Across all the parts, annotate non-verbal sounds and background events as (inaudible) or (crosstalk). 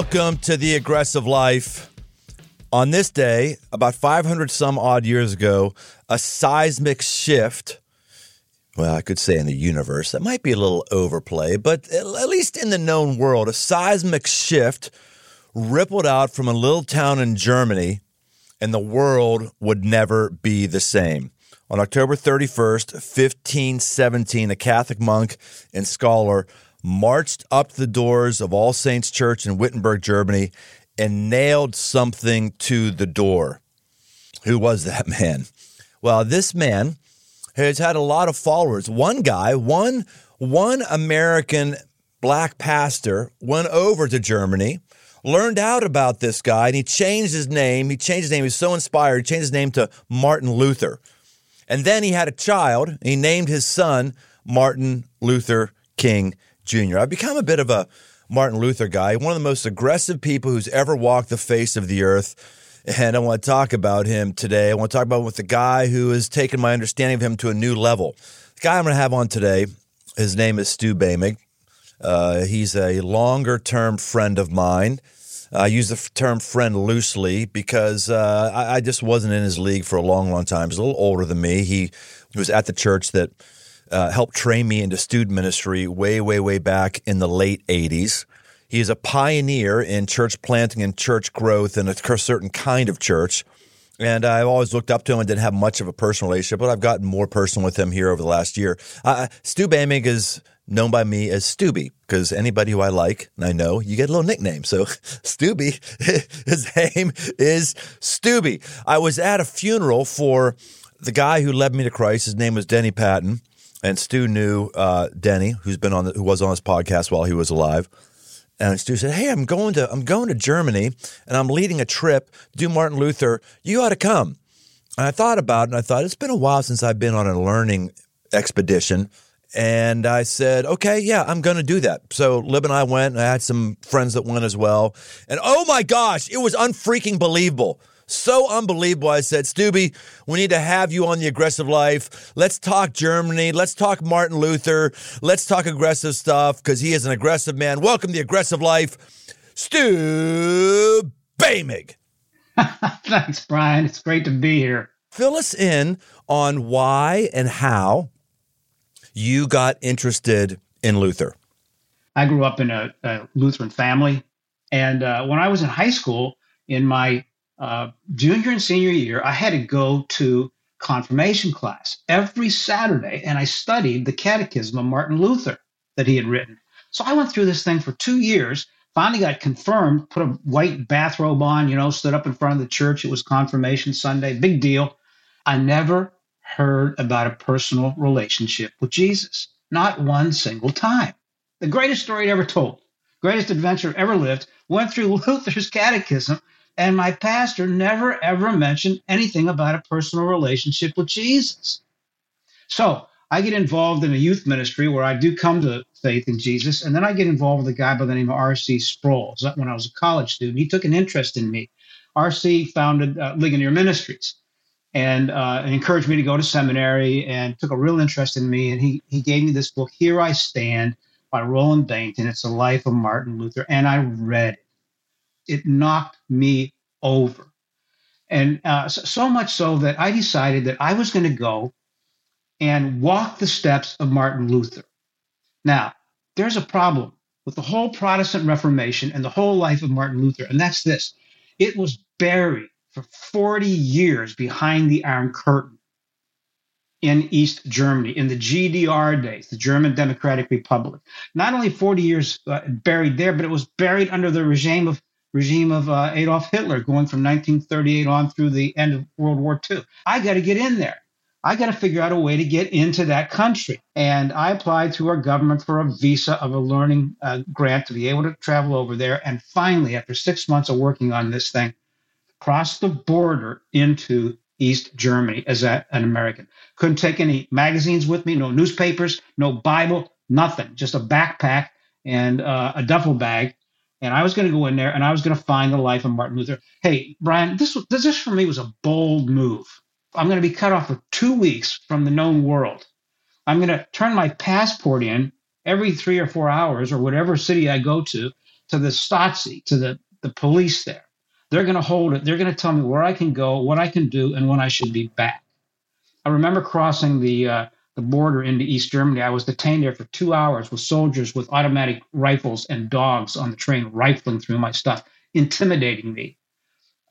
Welcome to the aggressive life. On this day, about 500 some odd years ago, a seismic shift, well, I could say in the universe, that might be a little overplay, but at least in the known world, a seismic shift rippled out from a little town in Germany, and the world would never be the same. On October 31st, 1517, a Catholic monk and scholar marched up the doors of All Saints Church in Wittenberg, Germany, and nailed something to the door. Who was that (laughs) man? Well, this man has had a lot of followers. One guy, one one American black pastor went over to Germany, learned out about this guy, and he changed his name. He changed his name. He was so inspired. He changed his name to Martin Luther. And then he had a child. he named his son Martin Luther King Jr. I've become a bit of a Martin Luther guy, one of the most aggressive people who's ever walked the face of the earth. And I want to talk about him today. I want to talk about with the guy who has taken my understanding of him to a new level. The guy I'm going to have on today, his name is Stu Boehmig. Uh, he's a longer term friend of mine. I use the term friend loosely because uh, I, I, just wasn't in his league for a long, long time. He's a little older than me. He was at the church that uh, helped train me into student ministry way, way, way back in the late 80s. He is a pioneer in church planting and church growth in a certain kind of church. And I've always looked up to him and didn't have much of a personal relationship, but I've gotten more personal with him here over the last year. Uh, Stu Boehmig is known by me as Stubby because anybody who I like and I know, you get a little nickname. So (laughs) Stubby, (laughs) his name is Stubby. I was at a funeral for the guy who led me to Christ. His name was Denny Patton and Stu knew uh, Denny, who's been on the, who was on his podcast while he was alive. And Stu said, "Hey, I'm going to I'm going to Germany, and I'm leading a trip. Do Martin Luther. You ought to come." And I thought about it, and I thought it's been a while since I've been on a learning expedition. And I said, okay, yeah, I'm going to do that. So Lib and I went, and I had some friends that went as well. And oh my gosh, it was unfreaking believable. So unbelievable. I said, Stubby, we need to have you on the aggressive life. Let's talk Germany. Let's talk Martin Luther. Let's talk aggressive stuff because he is an aggressive man. Welcome to the aggressive life, Stu Boehmig. (laughs) Thanks, Brian. It's great to be here. Fill us in on why and how you got interested in Luther. I grew up in a, a Lutheran family. And uh, when I was in high school, in my uh, junior and senior year, I had to go to confirmation class every Saturday, and I studied the Catechism of Martin Luther that he had written. So I went through this thing for two years. Finally, got confirmed. Put a white bathrobe on, you know, stood up in front of the church. It was confirmation Sunday, big deal. I never heard about a personal relationship with Jesus, not one single time. The greatest story ever told, greatest adventure ever lived, went through (laughs) Luther's catechism and my pastor never ever mentioned anything about a personal relationship with Jesus. So I get involved in a youth ministry where I do come to faith in Jesus. And then I get involved with a guy by the name of R.C. Sproul. When I was a college student, he took an interest in me. R.C. founded uh, Ligonier Ministries and, uh, and encouraged me to go to seminary and took a real interest in me. And he, he gave me this book, Here I Stand by Roland Bainton. It's the life of Martin Luther. And I read it knocked me over. And uh, so much so that I decided that I was going to go and walk the steps of Martin Luther. Now, there's a problem with the whole Protestant Reformation and the whole life of Martin Luther, and that's this it was buried for 40 years behind the Iron Curtain in East Germany in the GDR days, the German Democratic Republic. Not only 40 years uh, buried there, but it was buried under the regime of regime of uh, Adolf Hitler going from 1938 on through the end of World War II. I got to get in there. I got to figure out a way to get into that country. And I applied to our government for a visa of a learning uh, grant to be able to travel over there. And finally, after six months of working on this thing, crossed the border into East Germany as a, an American. Couldn't take any magazines with me, no newspapers, no Bible, nothing, just a backpack and uh, a duffel bag and I was going to go in there and I was going to find the life of Martin Luther. Hey, Brian, this this, for me was a bold move. I'm going to be cut off for two weeks from the known world. I'm going to turn my passport in every three or four hours or whatever city I go to to the Stasi, to the, the police there. They're going to hold it. They're going to tell me where I can go, what I can do, and when I should be back. I remember crossing the uh, the border into East Germany. I was detained there for two hours with soldiers with automatic rifles and dogs on the train, rifling through my stuff, intimidating me.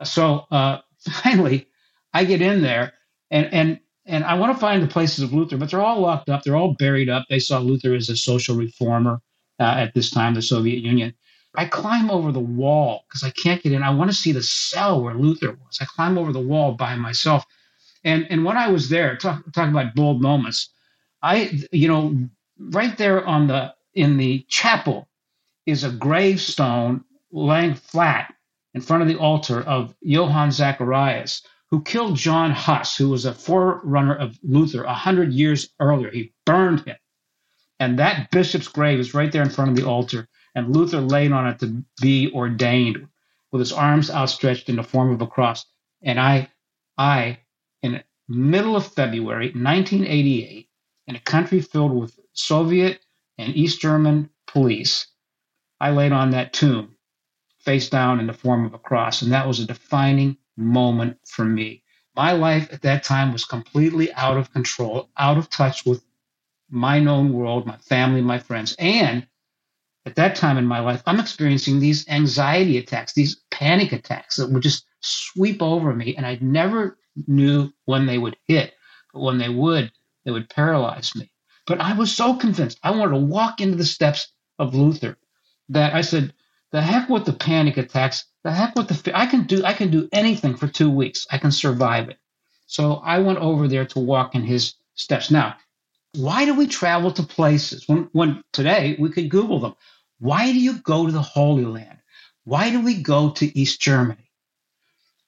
So uh, (laughs) finally, I get in there, and and and I want to find the places of Luther, but they're all locked up. They're all buried up. They saw Luther as a social reformer uh, at this time, the Soviet Union. I climb over the wall because I can't get in. I want to see the cell where Luther was. I climb over the wall by myself. And and when I was there, talk, talking about bold moments, I you know right there on the in the chapel is a gravestone laying flat in front of the altar of Johann Zacharias, who killed John Huss, who was a forerunner of Luther a hundred years earlier. He burned him. And that bishop's grave is right there in front of the altar. And Luther laid on it to be ordained with his arms outstretched in the form of a cross. And I, I, middle of February 1988, in a country filled with Soviet and East German police, I laid on that tomb face down in the form of a cross. And that was a defining moment for me. My life at that time was completely out of control, out of touch with my known world, my family, my friends. And at that time in my life, I'm experiencing these anxiety attacks, these panic attacks that would just sweep over me. And I'd never knew when they would hit. But when they would, they would paralyze me. But I was so convinced I wanted to walk into the steps of Luther that I said, the heck with the panic attacks. The heck with the I can do I can do anything for two weeks. I can survive it. So I went over there to walk in his steps. Now, why do we travel to places when when today we could Google them? Why do you go to the Holy Land? Why do we go to East Germany?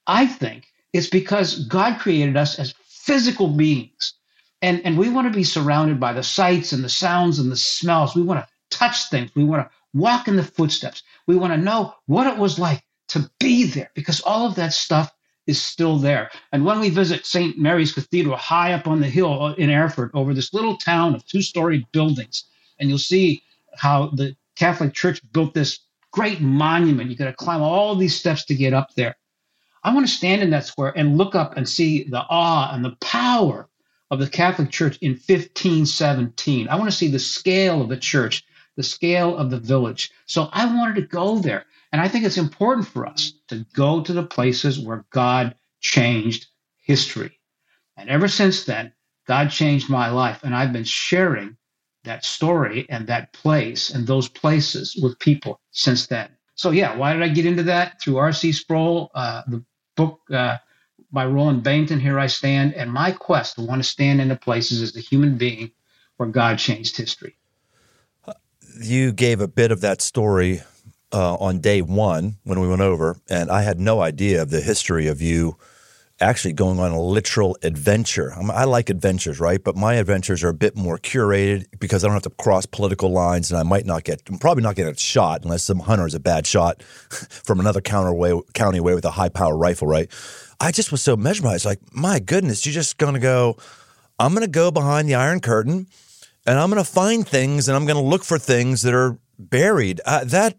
I think it's because God created us as physical beings. And, and we want to be surrounded by the sights and the sounds and the smells. We want to touch things. We want to walk in the footsteps. We want to know what it was like to be there because all of that stuff is still there. And when we visit St. Mary's Cathedral high up on the hill in Erfurt over this little town of two story buildings, and you'll see how the Catholic Church built this great monument. You got to climb all these steps to get up there. I want to stand in that square and look up and see the awe and the power of the Catholic Church in 1517. I want to see the scale of the church the scale of the village. So I wanted to go there. And I think it's important for us to go to the places where God changed history. And ever since then, God changed my life. And I've been sharing that story and that place and those places with people since then. So, yeah, why did I get into that? Through R.C. Sproul, uh, the book uh, by Roland Bainton, Here I Stand, and my quest to want to stand in the places as a human being where God changed history. You gave a bit of that story uh, on day one when we went over, and I had no idea of the history of you actually going on a literal adventure. I, I like adventures, right? But my adventures are a bit more curated because I don't have to cross political lines, and I might not get, I'm probably not getting a shot unless some hunter is a bad shot (laughs) from another way, county away with a high power rifle, right? I just was so mesmerized, like, my goodness, you're just going to go, I'm going to go behind the Iron Curtain and I'm going to find things and I'm going to look for things that are buried. Uh, that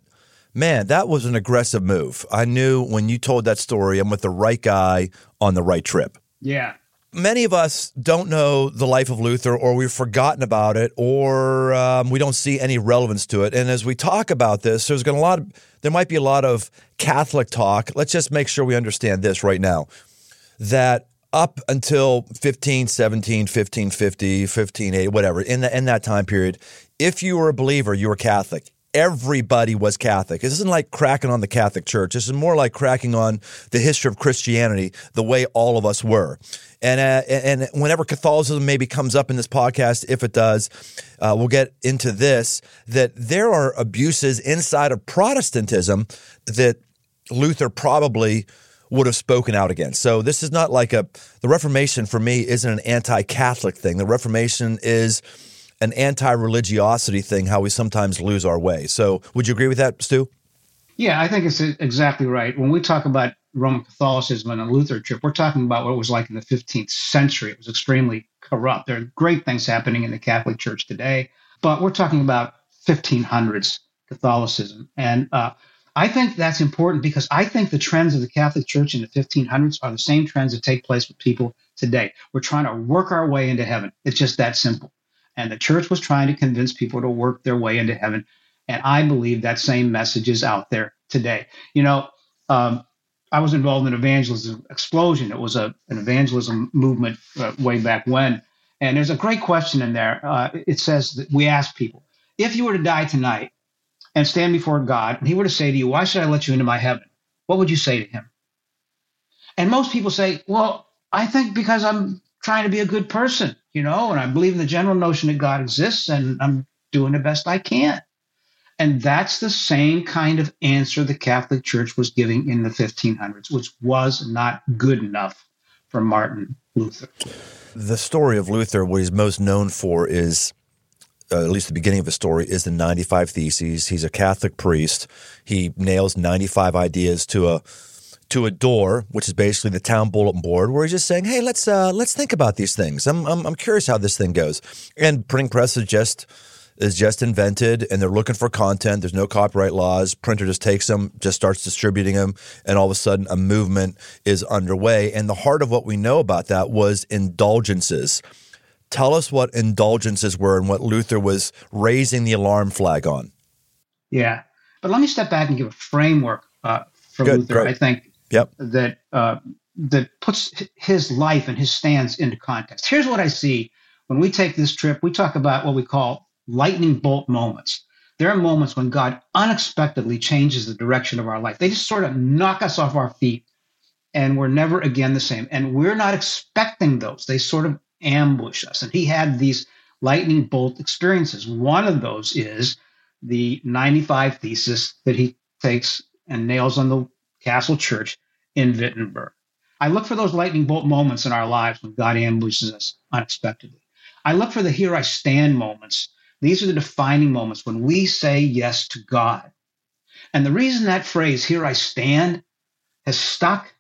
man, that was an aggressive move. I knew when you told that story, I'm with the right guy on the right trip. Yeah. Many of us don't know the life of Luther, or we've forgotten about it, or um, we don't see any relevance to it. And as we talk about this, there's going to a lot. Of, there might be a lot of Catholic talk. Let's just make sure we understand this right now: that up until 15, 17, 1550, 1580, whatever, in, the, in that time period, if you were a believer, you were Catholic. Everybody was Catholic. This isn't like cracking on the Catholic Church. This is more like cracking on the history of Christianity, the way all of us were. And uh, and whenever Catholicism maybe comes up in this podcast, if it does, uh, we'll get into this. That there are abuses inside of Protestantism that Luther probably would have spoken out against. So this is not like a the Reformation for me isn't an anti-Catholic thing. The Reformation is an anti-religiosity thing. How we sometimes lose our way. So would you agree with that, Stu? Yeah, I think it's exactly right. When we talk about Roman Catholicism and a Luther trip, we're talking about what it was like in the 15th century. It was extremely corrupt. There are great things happening in the Catholic Church today, but we're talking about 1500s Catholicism. And uh, I think that's important because I think the trends of the Catholic Church in the 1500s are the same trends that take place with people today. We're trying to work our way into heaven. It's just that simple. And the church was trying to convince people to work their way into heaven. And I believe that same message is out there today. You know, um, I was involved in evangelism explosion. It was a, an evangelism movement uh, way back when. And there's a great question in there. Uh, it says that we ask people, if you were to die tonight and stand before God, and he were to say to you, Why should I let you into my heaven? What would you say to him? And most people say, Well, I think because I'm trying to be a good person, you know, and I believe in the general notion that God exists and I'm doing the best I can. And that's the same kind of answer the Catholic Church was giving in the 1500s, which was not good enough for Martin Luther. The story of Luther, what he's most known for is, uh, at least the beginning of his story, is the 95 Theses. He's a Catholic priest. He nails 95 ideas to a to a door, which is basically the town bulletin board, where he's just saying, "Hey, let's uh, let's think about these things. I'm, I'm I'm curious how this thing goes." And printing press is just is just invented and they're looking for content. There's no copyright laws. Printer just takes them, just starts distributing them, and all of a sudden a movement is underway. And the heart of what we know about that was indulgences. Tell us what indulgences were and what Luther was raising the alarm flag on. Yeah. But let me step back and give a framework uh, for Good, Luther. Great. I think yep. that uh, that puts his life and his stance into context. Here's what I see when we take this trip. We talk about what we call lightning bolt moments. There are moments when God unexpectedly changes the direction of our life. They just sort of knock us off our feet and we're never again the same. And we're not expecting those. They sort of ambush us. And he had these lightning bolt experiences. One of those is the 95 thesis that he takes and nails on the castle church in Wittenberg. I look for those lightning bolt moments in our lives when God ambushes us unexpectedly. I look for the here I stand moments these are the defining moments when we say yes to God. And the reason that phrase, here I stand, has stuck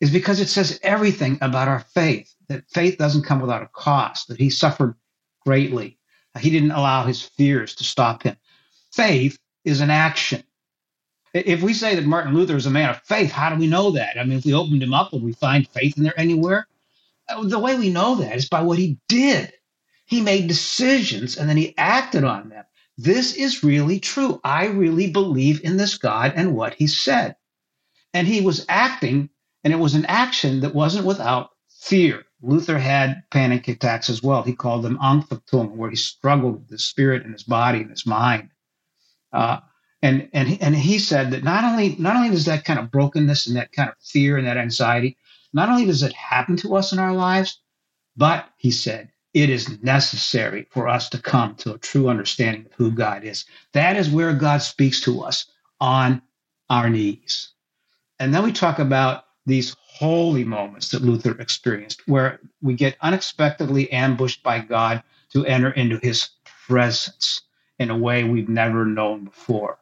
is because it says everything about our faith that faith doesn't come without a cost, that he suffered greatly. He didn't allow his fears to stop him. Faith is an action. If we say that Martin Luther is a man of faith, how do we know that? I mean, if we opened him up, would we find faith in there anywhere? Uh, the way we know that is by what he did. He made decisions and then he acted on them. This is really true. I really believe in this God and what he said. And he was acting, and it was an action that wasn't without fear. Luther had panic attacks as well. He called them Anfechtung, where he struggled with his spirit and his body and his mind. Uh, and and and he said that not only not only does that kind of brokenness and that kind of fear and that anxiety, not only does it happen to us in our lives, but he said it is necessary for us to come to a true understanding of who God is. That is where God speaks to us on our knees. And then we talk about these holy moments that Luther experienced, where we get unexpectedly ambushed by God to enter into his presence in a way we've never known before.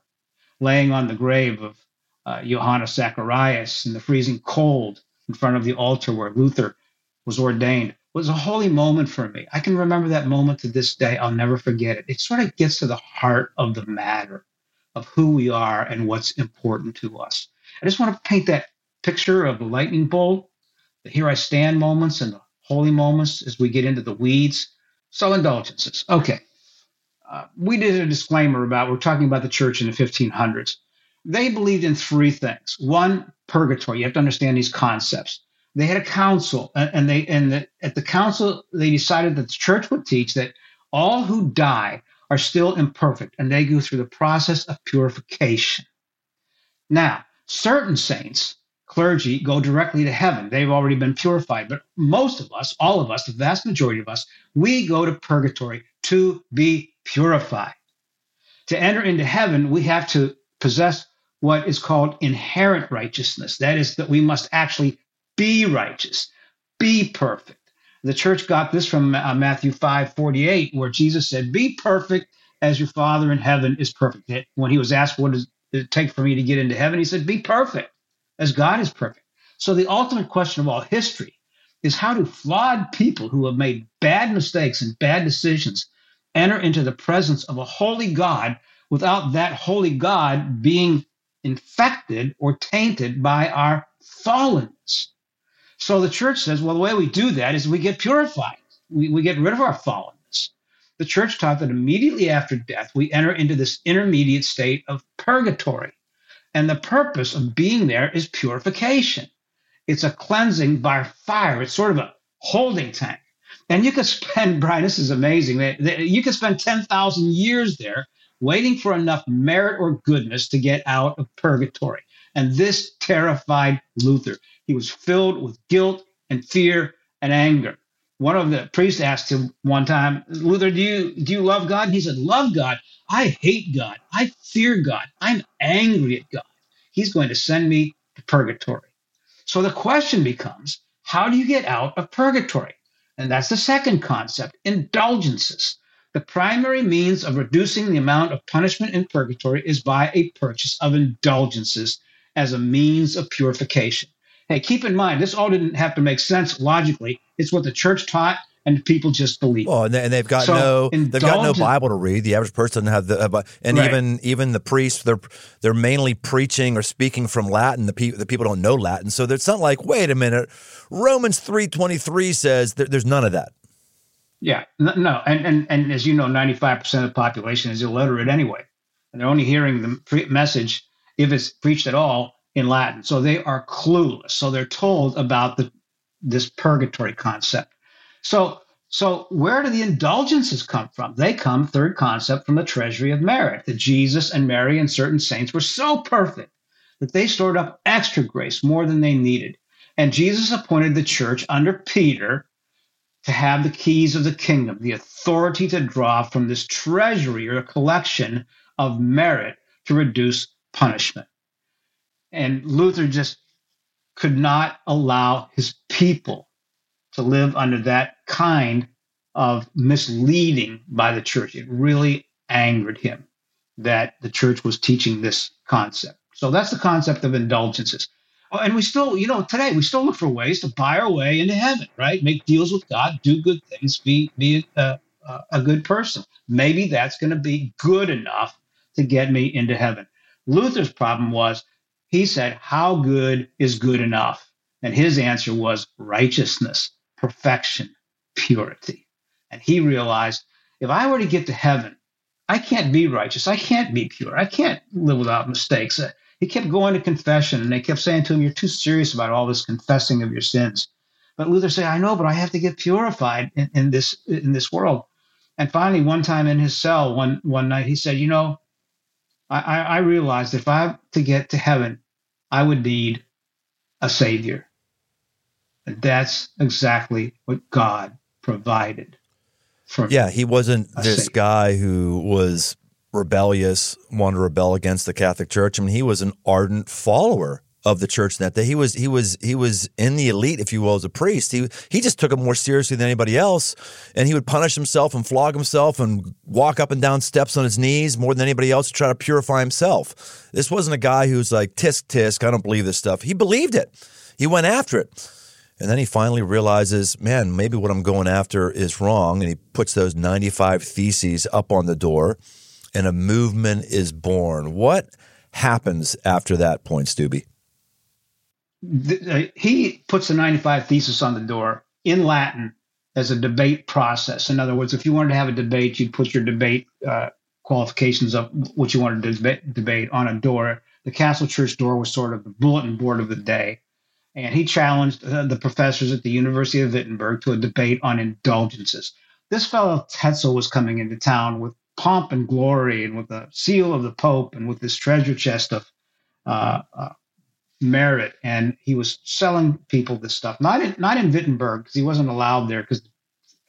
Laying on the grave of uh, Johannes Zacharias in the freezing cold in front of the altar where Luther was ordained was a holy moment for me. I can remember that moment to this day. I'll never forget it. It sort of gets to the heart of the matter of who we are and what's important to us. I just want to paint that picture of the lightning bolt, the here I stand moments, and the holy moments as we get into the weeds. So, indulgences. Okay. We did a disclaimer about we're talking about the church in the 1500s. They believed in three things. One, purgatory. You have to understand these concepts they had a council, and they and the, at the council they decided that the church would teach that all who die are still imperfect, and they go through the process of purification. Now, certain saints, clergy, go directly to heaven. They've already been purified, but most of us, all of us, the vast majority of us, we go to purgatory to be purified. To enter into heaven, we have to possess what is called inherent righteousness. That is, that we must actually be righteous, be perfect. The church got this from uh, Matthew 5 48, where Jesus said, Be perfect as your Father in heaven is perfect. When he was asked, What does it take for me to get into heaven? He said, Be perfect as God is perfect. So the ultimate question of all history is how do flawed people who have made bad mistakes and bad decisions enter into the presence of a holy God without that holy God being infected or tainted by our fallenness. So the church says, well, the way we do that is we get purified. We, we get rid of our fallenness. The church taught that immediately after death, we enter into this intermediate state of purgatory. And the purpose of being there is purification. It's a cleansing by fire. It's sort of a holding tank. And you could spend, (laughs) Brian, this is amazing. You could spend 10,000 years there waiting for enough merit or goodness to get out of purgatory. And this terrified Luther. He was filled with guilt and fear and anger. One of the priests asked him one time, Luther, do you do you love God? He said, Love God. I hate God. I fear God. I'm angry at God. He's going to send me to purgatory. So the question becomes, how do you get out of purgatory? And that's the second concept, indulgences. The primary means of reducing the amount of punishment in purgatory is by a purchase of indulgences as a means of purification. Hey, keep in mind, this all didn't have to make sense logically. It's what the church taught, and people just believe. Oh, and, they, have got so no, they've got no Bible to read. The average person doesn't have the, uh, and right. even even the priests, they're they're mainly preaching or speaking from Latin. The people the people don't know Latin, so it's not like, wait a minute, Romans three twenty three says there, there's none of that. Yeah, no, and and and as you know, ninety five percent of the population is illiterate anyway, and they're only hearing the message if it's preached at all in Latin. So they are clueless. So they're told about the this purgatory concept. So so where do the indulgences come from? They come, third concept, from the treasury of merit. That Jesus and Mary and certain saints were so perfect that they stored up extra grace more than they needed. And Jesus appointed the church under Peter to have the keys of the kingdom, the authority to draw from this treasury or collection of merit to reduce punishment. And Luther just could not allow his people to live under that kind of misleading by the church. It really angered him that the church was teaching this concept. So that's the concept of indulgences. Oh, and we still, you know, today we still look for ways to buy our way into heaven, right? Make deals with God, do good things, be be a, a, a good person. Maybe that's going to be good enough to get me into heaven. Luther's problem was he said, How good is good enough? And his answer was righteousness, perfection, purity. And he realized if I were to get to heaven, I can't be righteous. I can't be pure. I can't live without mistakes. Uh, he kept going to confession, and they kept saying to him, You're too serious about all this confessing of your sins. But Luther said, I know, but I have to get purified in, in this in this world. And finally, one time in his cell, one one night, he said, You know, I, I realized if I to get to heaven, I would need a savior. And that's exactly what God provided for Yeah, he wasn't this guy who was rebellious, wanted to rebel against the Catholic Church. I mean, he was an ardent follower of the church that day. He was he was he was in the elite, if you will, as a priest. He he just took it more seriously than anybody else, and he would punish himself and flog himself and walk up and down steps on his knees more than anybody else to try to purify himself. This wasn't a guy who's like tisk tisk. I don't believe this stuff. He believed it. He went after it. And then he finally realizes, man, maybe what I'm going after is wrong. And he puts those 95 theses up on the door, and a movement is born. What happens after that point, Stubby? Uh, he puts the 95 thesis on the door in Latin as a debate process. In other words, if you wanted to have a debate, you'd put your debate uh, qualifications up, what you wanted to deba- debate on a door. The Castle Church door was sort of the bulletin board of the day. And he challenged uh, the professors at the University of Wittenberg to a debate on indulgences. This fellow Tetzel was coming into town with pomp and glory and with the seal of the Pope and with this treasure chest of uh, uh, merit, and he was selling people this stuff. Not in not in Wittenberg because he wasn't allowed there because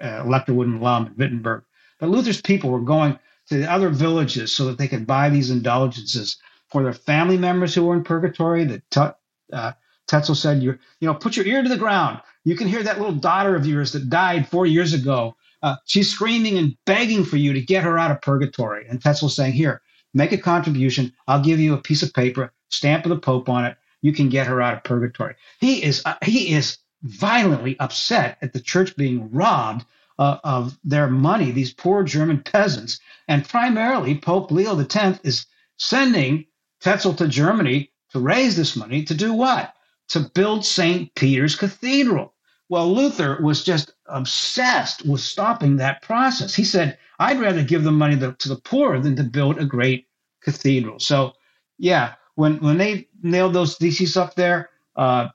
uh, wouldn't allow him in Wittenberg. But Luther's people were going to the other villages so that they could buy these indulgences for their family members who were in purgatory. That uh, Tetzel said, "You you know, put your ear to the ground. You can hear that little daughter of yours that died four years ago. Uh, she's screaming and begging for you to get her out of purgatory." And Tetzel's saying, "Here, make a contribution. I'll give you a piece of paper, stamp of the Pope on it you can get her out of purgatory. He is uh, he is violently upset at the church being robbed uh, of their money, these poor German peasants. And primarily, Pope Leo X is sending Tetzel to Germany to raise this money to do what? To build St. Peter's Cathedral. Well, Luther was just obsessed with stopping that process. He said, I'd rather give the money to the poor than to build a great cathedral. So, yeah, when, when they nailed those theses up there, uh,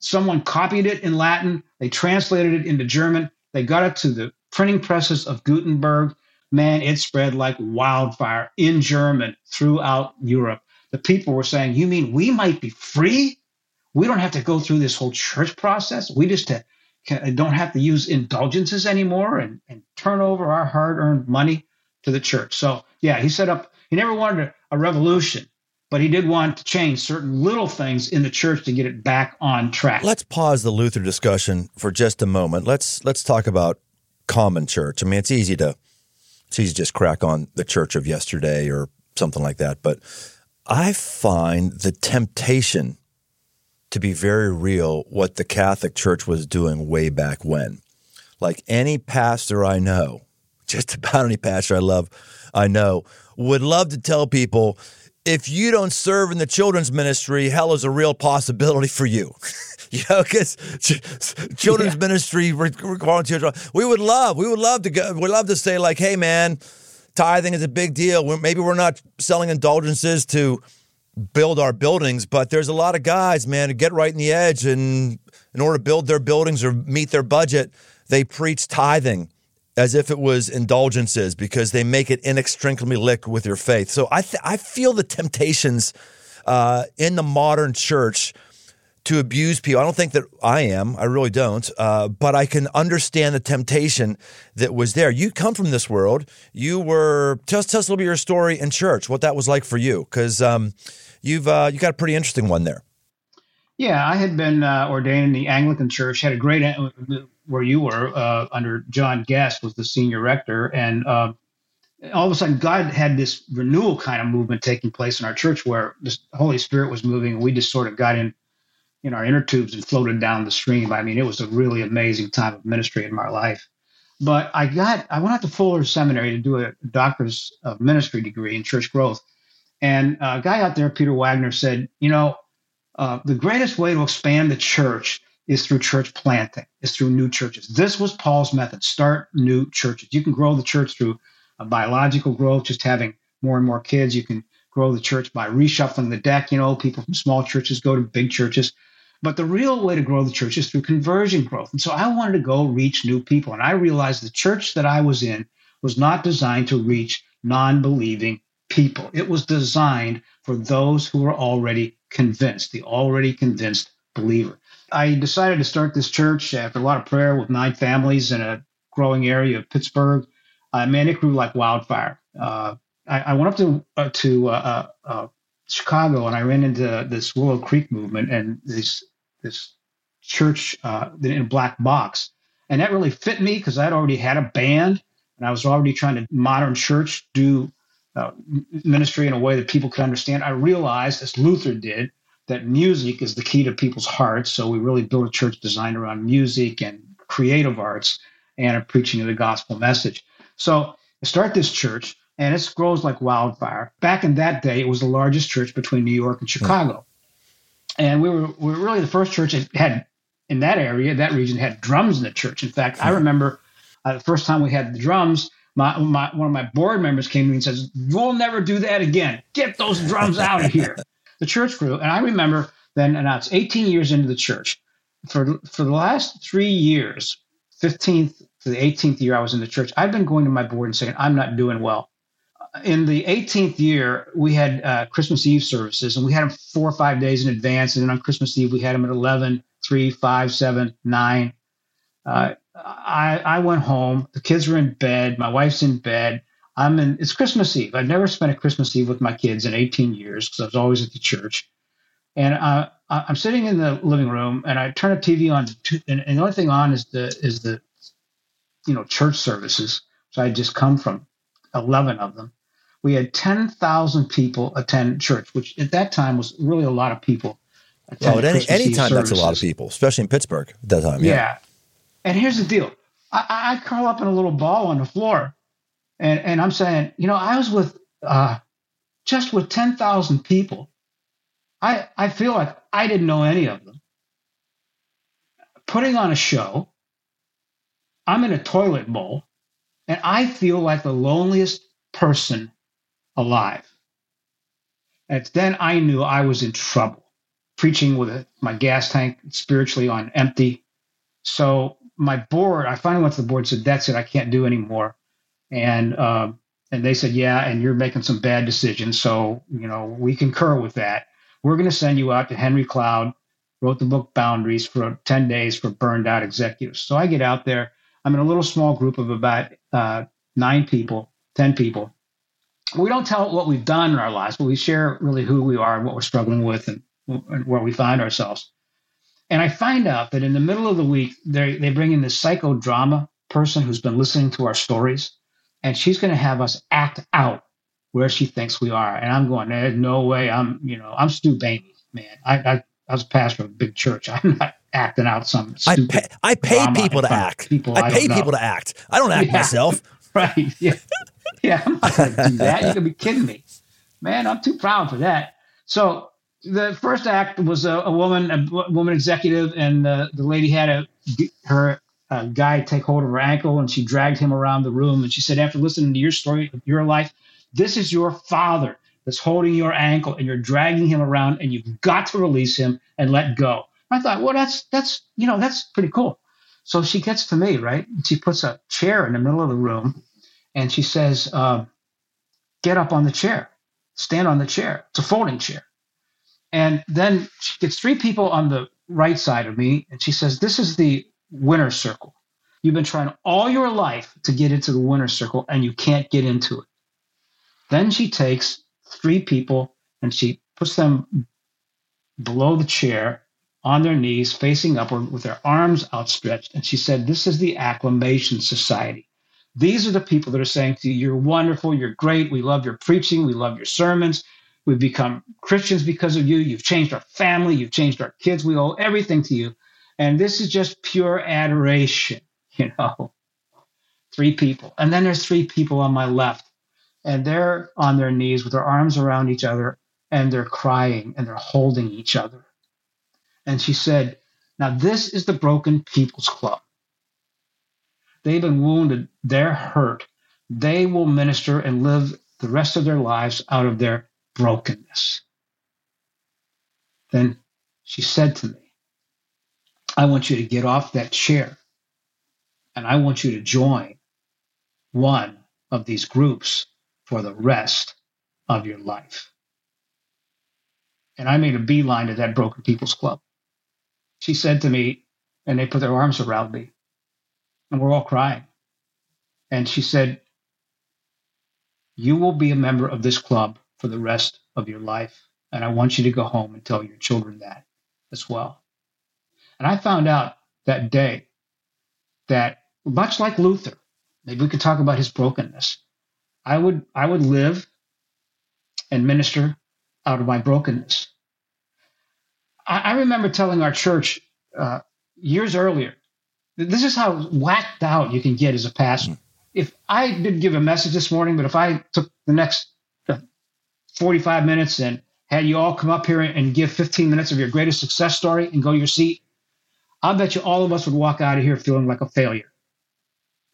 someone copied it in Latin, they translated it into German, they got it to the printing presses of Gutenberg. Man, it spread like wildfire in German throughout Europe. The people were saying, You mean we might be free? We don't have to go through this whole church process. We just uh, don't have to use indulgences anymore and, and turn over our hard earned money to the church. So, yeah, he set up, he never wanted a, a revolution, but he did want to change certain little things in the church to get it back on track. Let's pause the Luther discussion for just a moment. Let's let's talk about common church. I mean, it's easy to it's easy to just crack on the church of yesterday or something like that, but I find the temptation to be very real what the Catholic Church was doing way back when. Like any pastor I know, (laughs) just about any pastor I love, I know, would love to tell people if you don't serve in the children's ministry, hell is a real possibility for you. (laughs) you know, because ch- children's yeah. ministry children, we would love, we would love to go, we love to say like, hey man, tithing is a big deal. Maybe we're not selling indulgences to build our buildings, but there's a lot of guys, man, who get right in the edge, and in order to build their buildings or meet their budget, they preach tithing as if it was indulgences because they make it inextricably linked with your faith. So I th- I feel the temptations uh, in the modern church to abuse people. I don't think that I am. I really don't. Uh, but I can understand the temptation that was there. You come from this world. You were just tell us a little bit of your story in church, what that was like for you, because um, you've uh, you got a pretty interesting one there. Yeah, I had been uh, ordained in the Anglican Church. Had a great uh, where you were uh, under John Guest was the senior rector, and uh, all of a sudden God had this renewal kind of movement taking place in our church where the Holy Spirit was moving, and we just sort of got in in our inner tubes and floated down the stream. I mean, it was a really amazing time of ministry in my life. But I got I went out to Fuller Seminary to do a doctor's of ministry degree in church growth. And a guy out there, Peter Wagner, said, you know, uh, the greatest way to expand the church is through church planting, is through new churches. This was Paul's method start new churches. You can grow the church through biological growth, just having more and more kids. You can grow the church by reshuffling the deck. You know, people from small churches go to big churches. But the real way to grow the church is through conversion growth. And so I wanted to go reach new people. And I realized the church that I was in was not designed to reach non believing people. It was designed for those who were already convinced, the already convinced believer. I decided to start this church after a lot of prayer with nine families in a growing area of Pittsburgh. Uh, man, it grew like wildfire. Uh, I, I, went up to uh, to uh, uh, uh, Chicago and I ran into this Willow Creek movement and this this church in a black box, and that really fit me because I'd already had a band and I was already trying to modern church do uh, ministry in a way that people could understand. I realized, as Luther did, that music is the key to people's hearts. So we really built a church designed around music and creative arts and a preaching of the gospel message. So I start this church and it grows like wildfire. Back in that day, it was the largest church between New York and Chicago. And we were, we were really the first church that had, in that area, that region, had drums in the church. In fact, I remember uh, the first time we had the drums, my, my, one of my board members came to me and says, We'll never do that again. Get those drums (laughs) out of here. the church grew. And I remember then, and now it's 18 years into the church. For, for the last three years, 15th to the 18th year I was in the church, I've been going to my board and saying, I'm not doing well in the 18th year, we had uh, Christmas Eve services, and we had them four or five days in advance. And then on Christmas Eve, we had them at 11, 3, 5, 7, 9. Uh, I, I went home. The kids were in bed. My wife's in bed. I'm in. It's Christmas Eve. I've never spent a Christmas Eve with my kids in 18 years because I was always at the church. And uh, I'm sitting in the living room, and I turn the TV on, and, and the only thing on is the is the you know church services. So I just come from 11 of them we had 10,000 people attend church, which at that time was really a lot of people. Oh, at any, any time, that's a lot of people, especially in Pittsburgh at that time. Yeah. yeah. And here's the deal I, I curl up in a little ball on the floor, and and I'm saying, you know, I was with uh, just with ten thousand people. I I feel like I didn't know any of them. Putting on a show. I'm in a toilet bowl, and I feel like the loneliest person alive. And then I knew I was in trouble, preaching with my gas tank spiritually on empty. So my board, I finally went to the board and said, "That's it. I can't do anymore." And uh, and they said, "Yeah, and you're making some bad decisions. So you know we concur with that. We're going to send you out to Henry Cloud." Wrote the book Boundaries for 10 days for burned out executives. So I get out there. I'm in a little small group of about uh, nine people, 10 people we don't tell what we've done in our lives, but we share really who we are and what we're struggling with and, and where we find ourselves. And I find out that in the middle of the week, they they bring in this psychodrama person who's been listening to our stories, and she's going to have us act out where she thinks we are. And I'm going, there's no way. I'm, you know, I'm Stu Boehmig, man. I, I, I was pastor of a big church. (laughs) I'm not acting out some. I pay, I pay people to act. People I, I pay people to act. I don't act (laughs) yeah, myself. (laughs) Right. Yeah. yeah, I'm not going to do that. You're going to be kidding me. Man, I'm too proud for that. So the first act was a, a woman, a woman executive, and uh, the lady had a her uh, guy take hold of her ankle, and she dragged him around the room. And she said, after listening to your story of your life, this is your father that's holding your ankle, and you're dragging him around, and you've got to release him and let go. I thought, well, that's that's you know that's pretty cool. So she gets to me, right? She puts a chair in the middle of the room and she says, uh, "Get up on the chair, stand on the chair. It's a folding chair." And then she gets three people on the right side of me, and she says, "This is the winner circle. You've been trying all your life to get into the winner circle, and you can't get into it." Then she takes three people and she puts them below the chair on their knees, facing upward with their arms outstretched. And she said, This is the acclamation society. These are the people that are saying to you, You're wonderful, you're great, we love your preaching, we love your sermons. We've become Christians because of you. You've changed our family, you've changed our kids. We owe everything to you. And this is just pure adoration, (laughs) you know. Three people. And then there's three people on my left, and they're on their knees with their arms around each other, and they're crying and they're holding each other. And she said, Now, this is the Broken People's Club. They've been wounded. They're hurt. They will minister and live the rest of their lives out of their brokenness. Then she said to me, I want you to get off that chair and I want you to join one of these groups for the rest of your life. And I made a beeline to that Broken People's Club. She said to me, and they put their arms around me, and we're all crying. And she said, You will be a member of this club for the rest of your life. And I want you to go home and tell your children that as well. And I found out that day that much like Luther, maybe we could talk about his brokenness. I would I would live and minister out of my brokenness. I, I remember telling our church uh, years earlier this is how whacked out you can get as a pastor. Mm. If I didn't give a message this morning, but if I took the next 45 minutes and had you all come up here and give 15 minutes of your greatest success story and go to your seat, I'll bet you all of us would walk out of here feeling like a failure.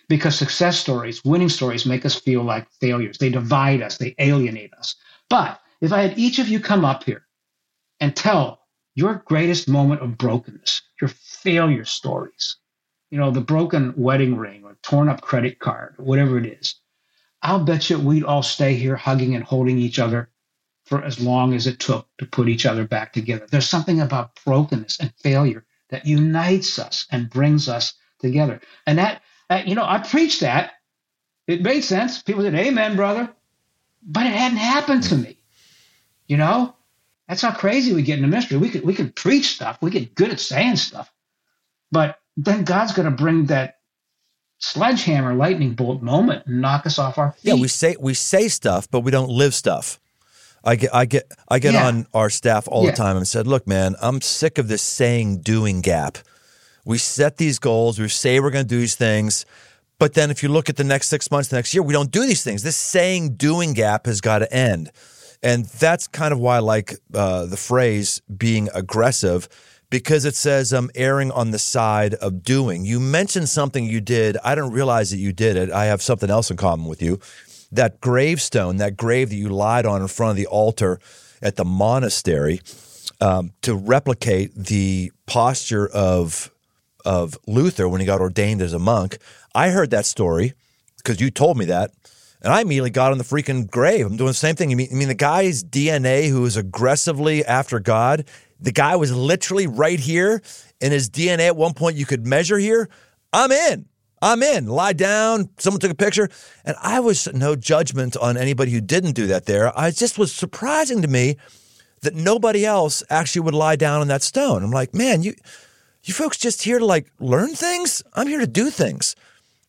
Because success stories, winning stories make us feel like failures. They divide us, they alienate us. But if I had each of you come up here and tell your greatest moment of brokenness, your failure stories, you know, the broken wedding ring or torn up credit card, whatever it is, I'll bet you we'd all stay here hugging and holding each other for as long as it took to put each other back together. There's something about brokenness and failure that unites us and brings us together. And that, uh, you know, I preached that. It made sense. People said, Amen, brother. But it hadn't happened to me. You know, that's how crazy we get in the ministry. We could we could preach stuff. We get good at saying stuff, but then God's going to bring that sledgehammer lightning bolt moment and knock us off our feet. Yeah, we say we say stuff, but we don't live stuff. I get I get I get yeah. on our staff all yeah. the time and said, "Look, man, I'm sick of this saying doing gap. We set these goals. We say we're going to do these things. But then if you look at the next six months, the next year, we don't do these things. This saying doing gap has got to end. And that's kind of why I like uh, the phrase being aggressive because it says I'm um, erring on the side of doing. You mentioned something you did. I didn't realize that you did it. I have something else in common with you. That gravestone, that grave that you lied on in front of the altar at the monastery um, to replicate the posture of of Luther when he got ordained as a monk. I heard that story because you told me that. And I immediately got on the freaking grave. I'm doing the same thing. You mean, I mean the guy's DNA who is aggressively after God, the guy was literally right here in his DNA at one point you could measure here. I'm in. I'm in. Lie down. Someone took a picture. And I was no judgment on anybody who didn't do that there. I just was surprising to me that nobody else actually would lie down on that stone. I'm like, man, you you folks just here to like learn things? I'm here to do things.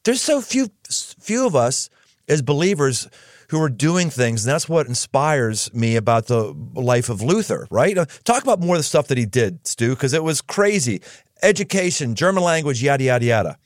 There's so few few of us as believers who are doing things. And that's what inspires me about the life of Luther, right? Uh, talk about more of the stuff that he did, Stu, because it was crazy. Education, German language, yada, yada, yada.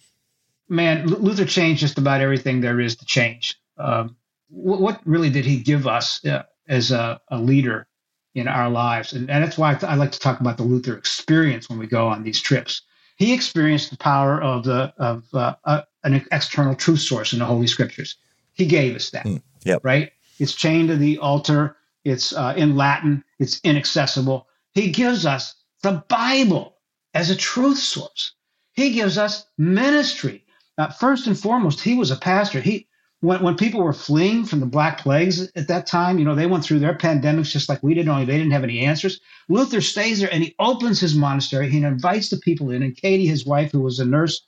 Man, Luther changed just about everything there is to change. Um, what, really did he give us uh, as a, a, leader in our lives? And, and that's why I, th- I like to talk about the Luther experience when we go on these trips. He experienced the power of the of uh, uh, an external truth source in the Holy Scriptures. He gave us that. Mm, yep. Right? It's chained to the altar. It's uh, in Latin. It's inaccessible. He gives us the Bible as a truth source. He gives us ministry. Uh, first and foremost, he was a pastor. He when, when people were fleeing from the black plagues at that time, you know, they went through their pandemics just like we did, only they didn't have any answers. Luther stays there and he opens his monastery. He invites the people in, and Katie, his wife, who was a nurse,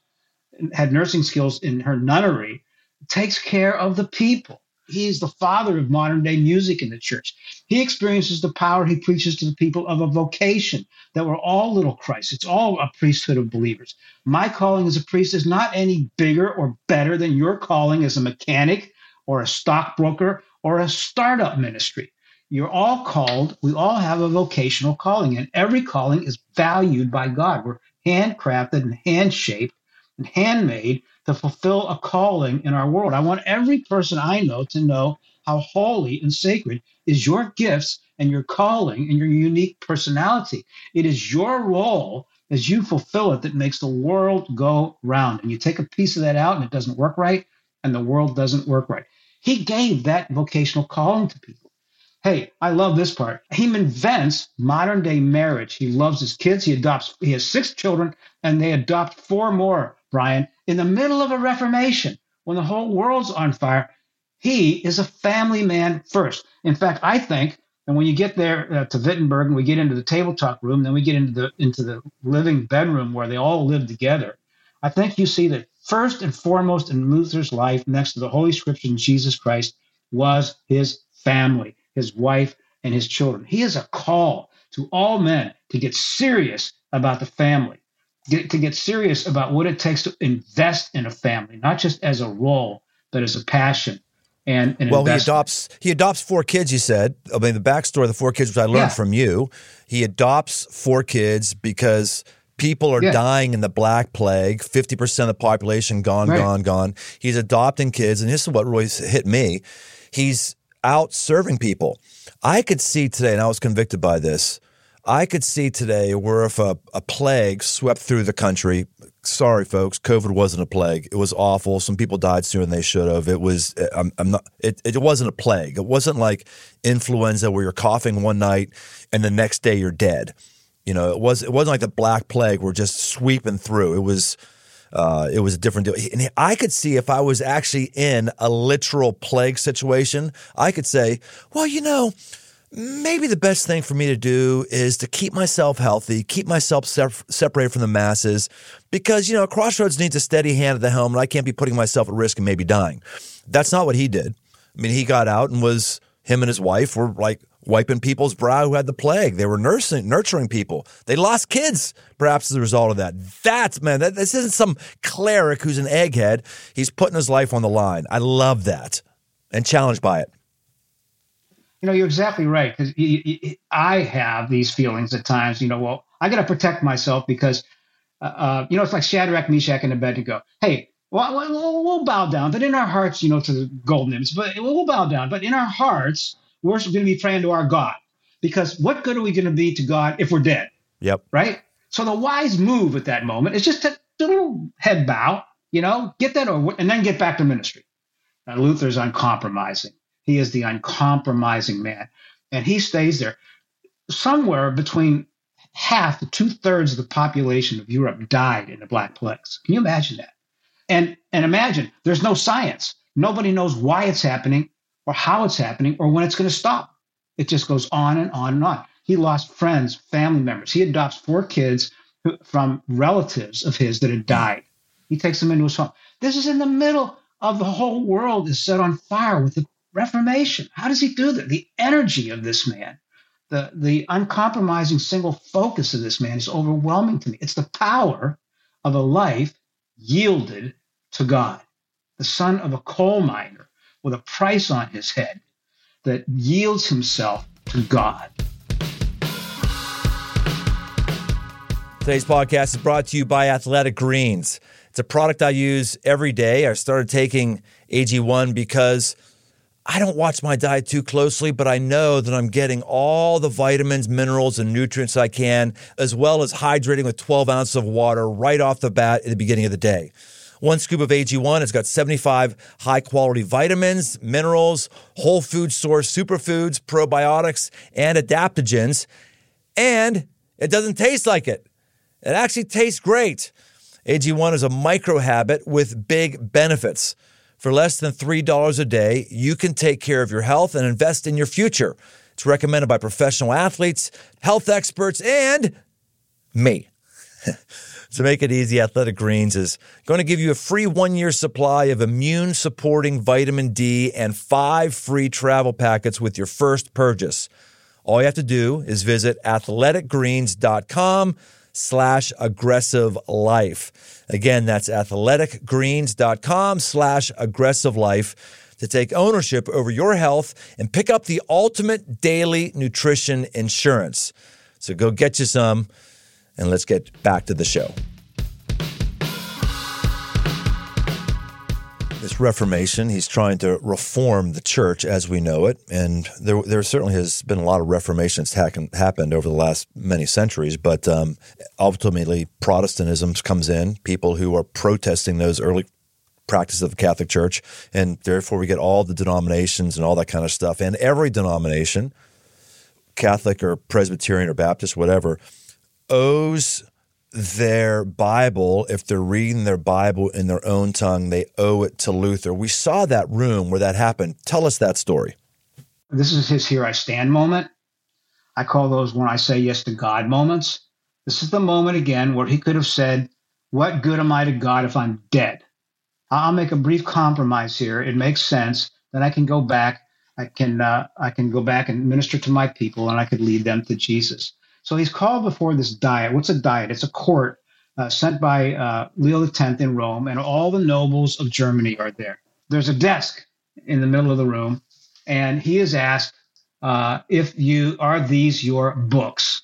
had nursing skills in her nunnery, takes care of the people. He is the father of modern day music in the church. He experiences the power he preaches to the people of a vocation that we're all little Christ. It's all a priesthood of believers. My calling as a priest is not any bigger or better than your calling as a mechanic or a stockbroker or a startup ministry. You're all called, we all have a vocational calling, and every calling is valued by God. We're handcrafted and hand shaped and handmade to fulfill a calling in our world. I want every person I know to know how holy and sacred is your gifts and your calling and your unique personality. It is your role as you fulfill it that makes the world go round. And you take a piece of that out and it doesn't work right, and the world doesn't work right. He gave that vocational calling to people. Hey, I love this part. He invents modern day marriage. He loves his kids. He adopts, he has six children, and they adopt four more, Brian in the middle of a reformation when the whole world's on fire. He is a family man first. In fact, I think, and when you get there uh, to Wittenberg and we get into the table talk room, then we get into the into the living bedroom where they all live together. I think you see that first and foremost in Luther's life, next to the Holy Scripture and Jesus Christ, was his family, his wife, and his children. He is a call to all men to get serious about the family get, to get serious about what it takes to invest in a family, not just as a role, but as a passion. And, and well, investment. he adopts he adopts four kids. You said, I mean, the backstory of the four kids, which I learned yeah. from you. He adopts four kids because people are yeah. dying in the black plague 50% of the population gone right. gone gone he's adopting kids and this is what really hit me he's out serving people i could see today and i was convicted by this I could see today where if a, a plague swept through the country, sorry folks, COVID wasn't a plague. It was awful. Some people died sooner than they should have. It was I'm, I'm not it, it wasn't a plague. It wasn't like influenza where you're coughing one night and the next day you're dead. You know, it was it wasn't like the black plague where just sweeping through. It was uh, it was a different deal. And I could see if I was actually in a literal plague situation, I could say, well, you know, maybe the best thing for me to do is to keep myself healthy, keep myself separated from the masses, because, you know, Crossroads needs a steady hand at the helm, and I can't be putting myself at risk and maybe dying. That's not what he did. I mean, he got out and was, him and his wife were like wiping people's brow who had the plague. They were nursing, nurturing people. They lost kids, perhaps as a result of that. That's, man, that, this isn't some cleric who's an egghead. He's putting his life on the line. I love that and challenged by it. You know, you're exactly right because I have these feelings at times. You know, well, I got to protect myself because uh, uh, you know, it's like Shadrach, Meshach, and Abednego. Hey, well, we'll, we'll bow down, but in our hearts, you know, to the golden image, but we'll bow down. But in our hearts, we're going to be praying to our God. Because what good are we going to be to God if we're dead? Yep. Right? So the wise move at that moment is just to do a little head bow, you know, get that over, and then get back to ministry. Now, Luther's uncompromising. He is the uncompromising man. And he stays there. Somewhere between half to two thirds of the population of Europe died in the Black Plagues. Can you imagine that? And and imagine there's no science. Nobody knows why it's happening or how it's happening or when it's going to stop. It just goes on and on and on. He lost friends, family members. He adopts four kids from relatives of his that had died. He takes them into his home. This is in the middle of the whole world is set on fire with the Reformation. How does he do that? The energy of this man, the, the uncompromising single focus of this man is overwhelming to me. It's the power of a life yielded to God, the son of a coal miner with a price on his head that yields himself to God. Today's podcast is brought to you by Athletic Greens. It's a product I use every day. I started taking AG1 because I don't watch my diet too closely, but I know that I'm getting all the vitamins, minerals, and nutrients I can, as well as hydrating with 12 ounces of water right off the bat at the beginning of the day. One scoop of AG1 has got 75 high quality vitamins, minerals, whole food source superfoods, probiotics, and adaptogens. And it doesn't taste like it. It actually tastes great. AG1 is a micro habit with big benefits. For less than $3 a day, you can take care of your health and invest in your future. It's recommended by professional athletes, health experts, and me. (laughs) to make it easy, Athletic Greens is going to give you a free one year supply of immune supporting vitamin D and five free travel packets with your first purchase. All you have to do is visit athleticgreens.com slash aggressive life. Again, that's athleticgreens.com slash aggressive life to take ownership over your health and pick up the ultimate daily nutrition insurance. So go get you some and let's get back to the show. This Reformation. He's trying to reform the church as we know it, and there there certainly has been a lot of reformations that's happened over the last many centuries. But um, ultimately, Protestantism comes in. People who are protesting those early practices of the Catholic Church, and therefore we get all the denominations and all that kind of stuff. And every denomination, Catholic or Presbyterian or Baptist, whatever, owes their Bible, if they're reading their Bible in their own tongue, they owe it to Luther. We saw that room where that happened. Tell us that story. This is his Here I Stand moment. I call those when I say yes to God moments. This is the moment again where he could have said, What good am I to God if I'm dead? I'll make a brief compromise here. It makes sense. Then I can go back. I can uh, I can go back and minister to my people, and I could lead them to Jesus. So he's called before this diet. What's a diet? It's a court uh, sent by uh, Leo X in Rome, and all the nobles of Germany are there. There's a desk in the middle of the room, and he is asked uh, if you are these your books.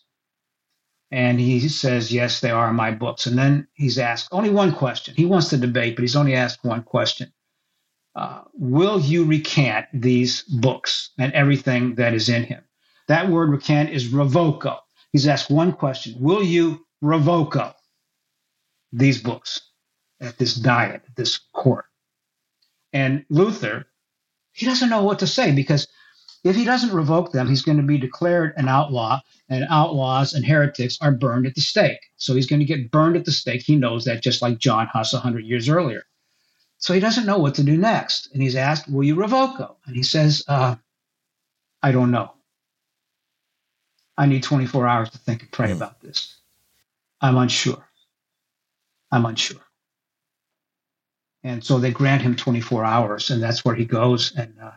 And he says, Yes, they are my books. And then he's asked only one question. He wants to debate, but he's only asked one question uh, Will you recant these books and everything that is in him? That word recant is revoco. He's asked one question Will you revoco these books at this diet, at this court? And Luther, he doesn't know what to say because if he doesn't revoke them, he's going to be declared an outlaw, and outlaws and heretics are burned at the stake. So he's going to get burned at the stake. He knows that just like John Huss 100 years earlier. So he doesn't know what to do next. And he's asked, Will you revoco? And he says, uh, I don't know. I need 24 hours to think and pray mm. about this. I'm unsure. I'm unsure. And so they grant him 24 hours, and that's where he goes and uh,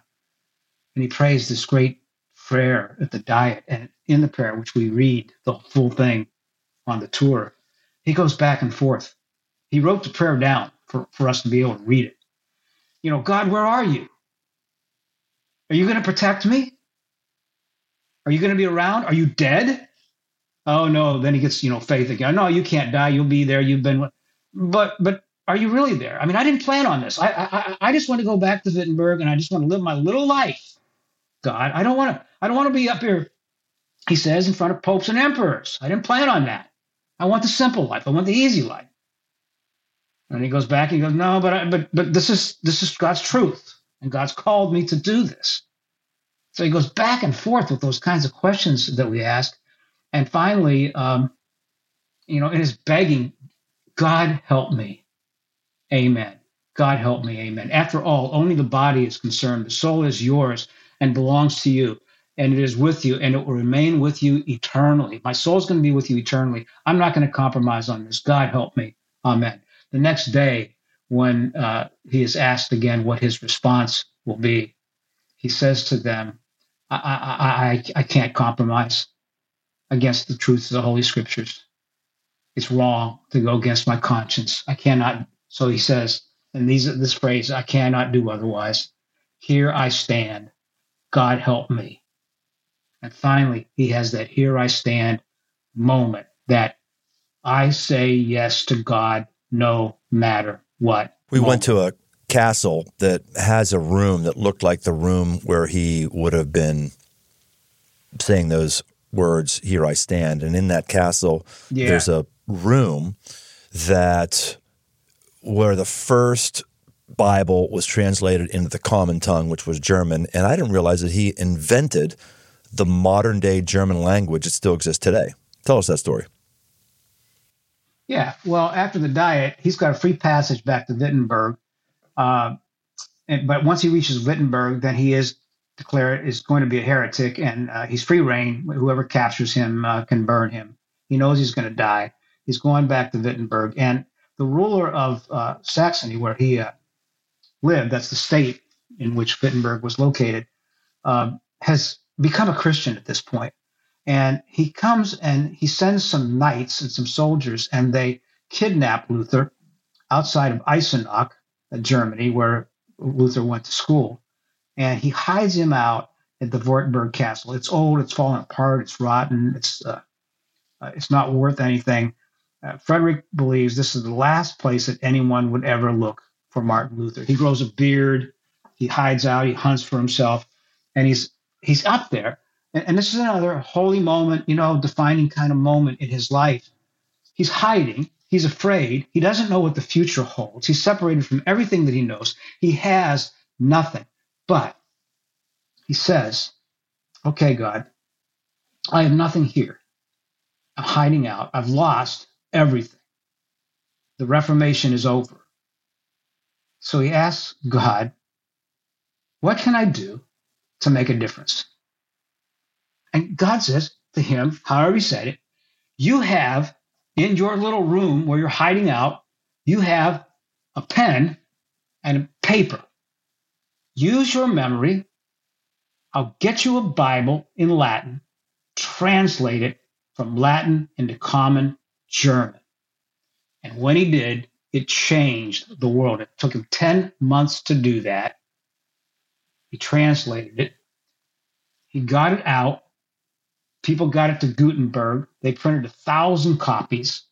and he prays this great prayer at the diet. And in the prayer, which we read the full thing on the tour, he goes back and forth. He wrote the prayer down for, for us to be able to read it. You know, God, where are you? Are you going to protect me? Are you going to be around? Are you dead? Oh no, then he gets, you know, faith again. No, you can't die. You'll be there. You've been, but but are you really there? I mean, I didn't plan on this. I I I just want to go back to Wittenberg and I just want to live my little life. God, I don't want to. I don't want to be up here. He says in front of popes and emperors. I didn't plan on that. I want the simple life. I want the easy life. And he goes back and he goes, no, but I, but but this is this is God's truth, and God's called me to do this. So he goes back and forth with those kinds of questions that we ask, and finally, um, you know, in his begging, God help me, Amen. God help me, Amen. After all, only the body is concerned; the soul is yours and belongs to you, and it is with you, and it will remain with you eternally. My soul is going to be with you eternally. I'm not going to compromise on this. God help me, Amen the next day, when uh, he is asked again what his response will be, he says to them, I, I, I, I can't compromise against the truth of the Holy Scriptures. It's wrong to go against my conscience. I cannot. So he says, and these this phrase, I cannot do otherwise. Here I stand. God help me. And finally, he has that here I stand moment that I say yes to God no matter what. We moment. went to a castle that has a room that looked like the room where he would have been saying those words, Here I stand. And in that castle, yeah. there's a room that where the first Bible was translated into the common tongue, which was German. And I didn't realize that he invented the modern day German language that still exists today. Tell us that story. Yeah, well, after the diet, he's got a free passage back to Wittenberg. Uh, and, but once he reaches Wittenberg, then he is declared is going to be a heretic, and uh, he's free reign. Whoever captures him uh, can burn him. He knows he's going to die. He's going back to Wittenberg, and the ruler of uh, Saxony, where he uh, lived, that's the state in which Wittenberg was located, has become a Christian at this point. And he comes and he sends some knights and some soldiers, and they kidnap Luther outside of Eisenach, Germany, where Luther went to school. And he hides him out at the Wartburg Castle. It's old, it's fallen apart, it's rotten, it's uh, uh, it's not worth anything. Uh, Frederick believes this is the last place that anyone would ever look for Martin Luther. He grows a beard, he hides out, he hunts for himself, and he's he's up there and, and this is another holy moment, you know, defining kind of moment in his life. He's hiding. He's afraid. He doesn't know what the future holds. He's separated from everything that he knows. He has nothing. But he says, Okay, God, I have nothing here. I'm hiding out. I've lost everything. The Reformation is over. So he asks God, What can I do to make a difference? And God says to him, however he said it, you have in your little room where you're hiding out, you have a pen and a paper. Use your memory. I'll get you a Bible in Latin, translate it from Latin into common German. And when he did, it changed the world. It took him 10 months to do that. He translated it. He got it out People got it to Gutenberg. They printed a thousand copies.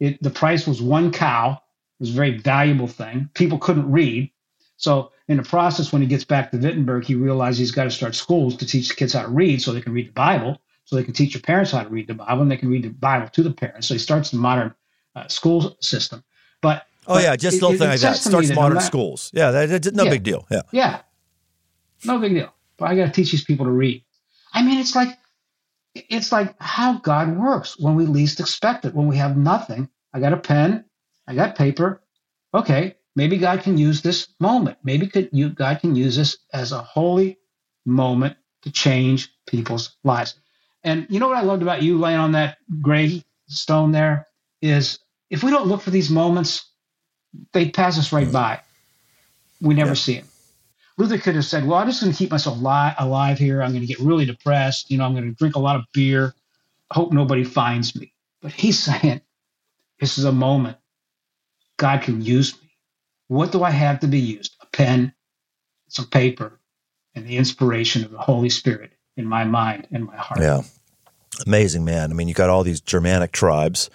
It, the price was one cow. It was a very valuable thing. People couldn't read. So in the process, when he gets back to Wittenberg, he realizes he's got to start schools to teach the kids how to read so they can read the Bible, so they can teach their parents how to read the Bible, and they can read the Bible to the parents. So he starts the modern uh, school system. But oh yeah, just a little thing like that. Starts modern schools. Yeah, that, that, no yeah, big deal. Yeah, yeah, no big deal. But I got to teach these people to read. I mean, it's like it's like how God works when we least expect it, when we have nothing. I got a pen, I got paper. Okay, maybe God can use this moment. Maybe could you, God can use this as a holy moment to change people's lives. And you know what I loved about you laying on that gray stone there is if we don't look for these moments, they pass us right by. We never yeah. see them. Luther could have said, well, I'm just going to keep myself li- alive here. I'm going to get really depressed. You know, I'm going to drink a lot of beer. Hope nobody finds me. But he's (laughs) saying, this is a moment. God can use me. What do I have to be used? A pen, some paper, and the inspiration of the Holy Spirit in my mind and my heart. Yeah. Amazing, man. I mean, you got all these Germanic tribes,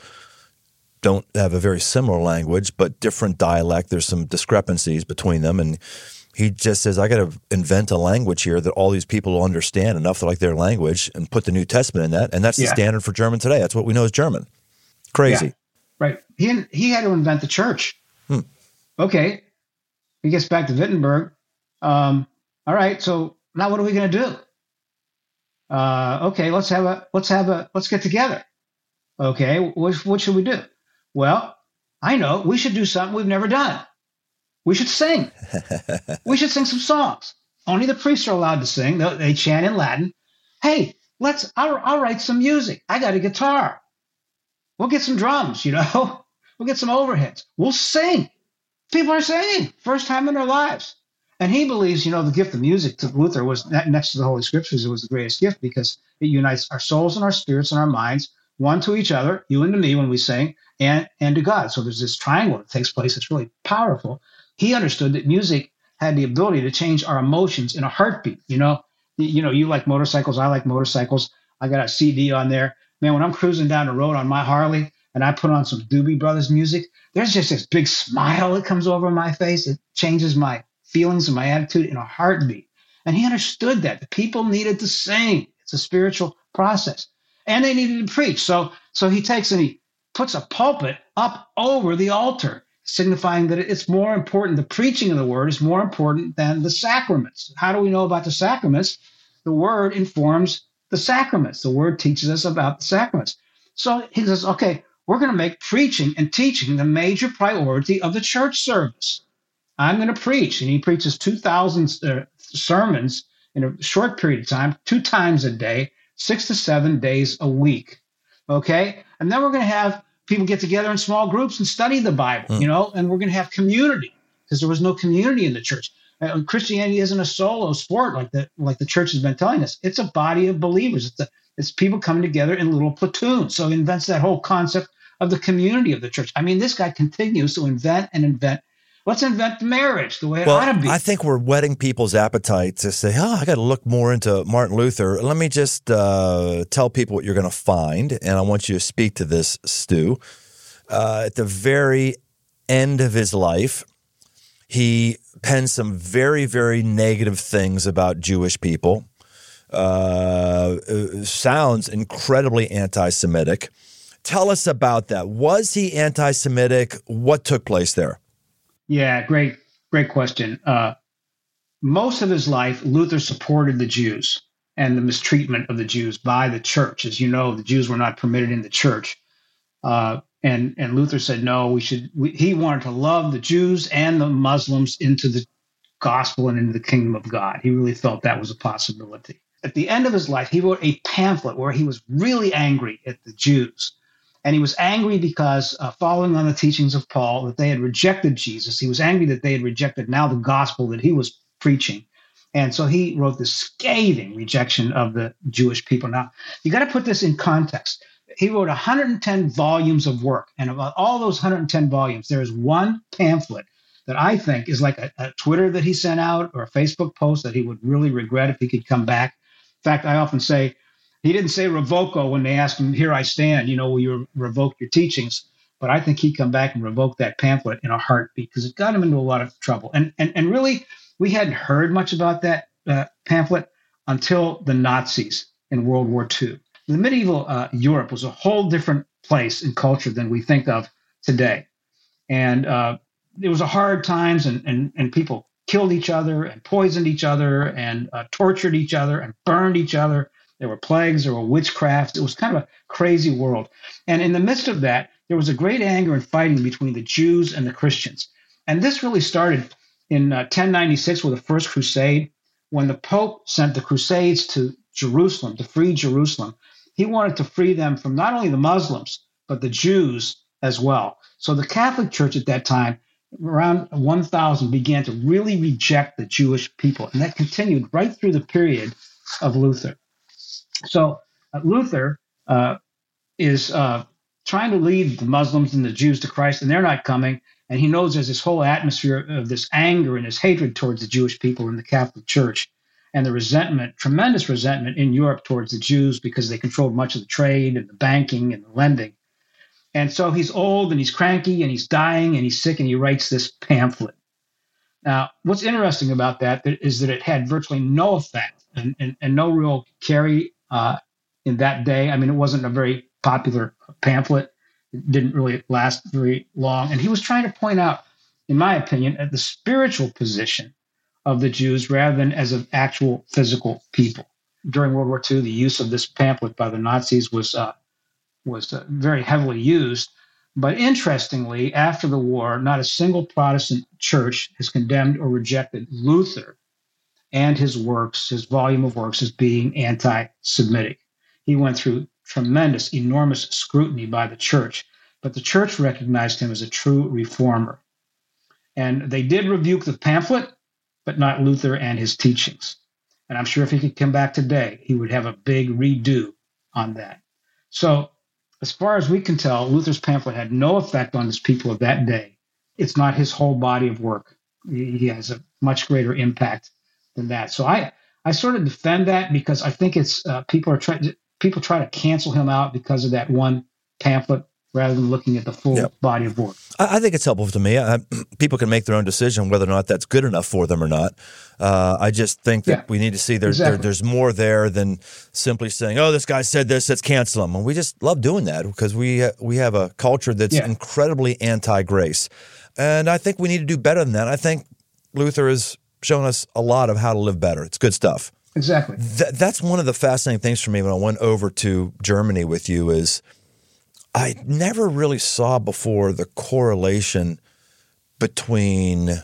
don't have a very similar language, but different dialect. There's some discrepancies between them. And he just says, I got to invent a language here that all these people will understand enough to like their language and put the New Testament in that. And that's yeah. the standard for German today. That's what we know as German. Crazy. Yeah, right. He, he had to invent the church. Hmm. Okay. He gets back to Wittenberg. Um, all right. So now what are we going to do? Uh, okay, let's have a let's have a let's get together. Okay, what, what should we do? Well, I know we should do something we've never done. We should sing. we should sing some songs. Only the priests are allowed to sing. They chant in Latin. Hey, let's. I'll, I'll write some music. I got a guitar. We'll get some drums. You know, (laughs) we'll get some overheads. We'll sing. People are singing first time in their lives. And he believes, you know, the gift of music to Luther was next to the Holy Scriptures, it was the greatest gift because it unites our souls and our spirits and our minds, one to each other, you and to me when we sing, and, and to God. So there's this triangle that takes place. It's really powerful. He understood that music had the ability to change our emotions in a heartbeat. You know, you know, you like motorcycles, I like motorcycles. I got a CD on there. Man, when I'm cruising down the road on my Harley and I put on some Doobie Brothers music, there's just this big smile that comes over my face. It changes my feelings and my attitude in a heartbeat. And he understood that the people needed to sing. It's a spiritual process. And they needed to preach. So, so he takes and he puts a pulpit up over the altar, signifying that it's more important. The preaching of the word is more important than the sacraments. How do we know about the sacraments? The word informs the sacraments. The word teaches us about the sacraments. So he says, okay, we're going to make preaching and teaching the major priority of the church service. I'm going to preach. And he preaches 2,000 uh, sermons in a short period of time, two times a day, six to seven days a week. Okay. And then we're going to have people get together in small groups and study the Bible, mm. you know, and we're going to have community because there was no community in the church. Uh, Christianity isn't a solo sport like the like the church has been telling us. It's a body of believers. It's a, it's people coming together in little platoons. So he invents that whole concept of the community of the church. I mean, this guy continues to invent and invent Let's invent marriage the way it well, ought to be. I think we're whetting people's appetite to say, oh, I got to look more into Martin Luther. Let me just uh, tell people what you're going to find. And I want you to speak to this, Stu. Uh, at the very end of his life, he penned some very, very negative things about Jewish people. Uh, uh sounds incredibly anti Semitic. Tell us about that. Was he anti Semitic? What took place there? Yeah, great, great question. Uh, most of his life, Luther supported the Jews and the mistreatment of the Jews by the church. As you know, the Jews were not permitted in the church. Uh, and, and Luther said, no, we should, we, he wanted to love the Jews and the Muslims into the gospel and into the kingdom of God. He really felt that was a possibility. At the end of his life, he wrote a pamphlet where he was really angry at the Jews and he was angry because, uh, following on the teachings of Paul, that they had rejected Jesus. He was angry that they had rejected now the gospel that he was preaching. And so he wrote this scathing rejection of the Jewish people. Now, you got to put this in context. He wrote 110 volumes of work. And about all those 110 volumes, there is one pamphlet that I think is like a, a Twitter that he sent out or a Facebook post that he would really regret if he could come back. In fact, I often say, he didn't say revoco when they asked him, "Here I stand." You know, will you revoke your teachings? But I think he'd come back and revoke that pamphlet in a heartbeat because it got him into a lot of trouble. And and and really, we hadn't heard much about that uh, pamphlet until the Nazis in World War II. The medieval uh, Europe was a whole different place and culture than we think of today, and uh, it was a hard times, and and and people killed each other and poisoned each other and uh, tortured each other and burned each other there were plagues, there were witchcrafts. It was kind of a crazy world. And in the midst of that, there was a great anger and fighting between the Jews and the Christians. And this really started in uh, 1096 with the First Crusade, when the Pope sent the Crusades to Jerusalem to free Jerusalem. He wanted to free them from not only the Muslims, but the Jews as well. So the Catholic Church at that time, around 1000, began to really reject the Jewish people. And that continued right through the period of Luther. So uh, Luther uh, is uh, trying to lead the Muslims and the Jews to Christ, and they're not coming. And he knows there's this whole atmosphere of this anger and this hatred towards the Jewish people in the Catholic Church. and the resentment, tremendous resentment in Europe towards the Jews because they controlled much of the trade and the banking and the lending. And so he's old and he's cranky and he's dying and he's sick and he writes this pamphlet. Now, what's interesting about that is that it had virtually no effect and, and, and no real carry uh, in that day. I mean, it wasn't a very popular pamphlet. It didn't really last very long. And he was trying to point out, in my opinion, at the spiritual position of the Jews rather than as an actual physical people. During World War II, the use of this pamphlet by the Nazis was uh, was uh, very heavily used. But interestingly, after the war, not a single Protestant church has condemned or rejected Luther and his works, his volume of works, as being anti Semitic. He went through tremendous, enormous scrutiny by the church, but the church recognized him as a true reformer. And they did rebuke the pamphlet, but not Luther and his teachings. And I'm sure if he could come back today, he would have a big redo on that. So, as far as we can tell, Luther's pamphlet had no effect on his people of that day. It's not his whole body of work. He has a much greater impact than that. So I, I sort of defend that because I think it's uh, people are trying people try to cancel him out because of that one pamphlet rather than looking at the full yep. body of work. I, I, think it's helpful to me. I, (clears throat) people can make their own decision whether or not that's good enough for them or not. Uh, I just think that yeah, we need to see there, exactly. there, there's more there than simply saying, "Oh, this guy said this, let's cancel him." And we just love doing that because we we have a culture that's yeah. incredibly anti-grace, and I think we need to do better than that. I think Luther has shown us a lot of how to live better. It's good stuff. Exactly. Th- that's one of the fascinating things for me when I went over to Germany with you is I never really saw before the correlation between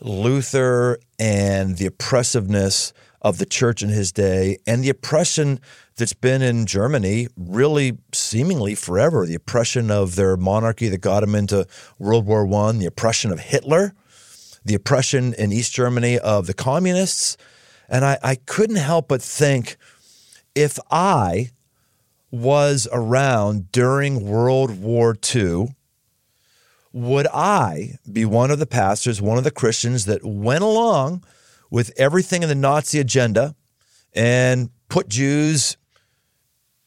Luther and the oppressiveness of the church in his day and the oppression that's been in Germany really seemingly forever the oppression of their monarchy that got them into World War I, the oppression of Hitler, the oppression in East Germany of the communists. And I, I couldn't help but think if I was around during World War II, would I be one of the pastors, one of the Christians that went along with everything in the Nazi agenda and put Jews,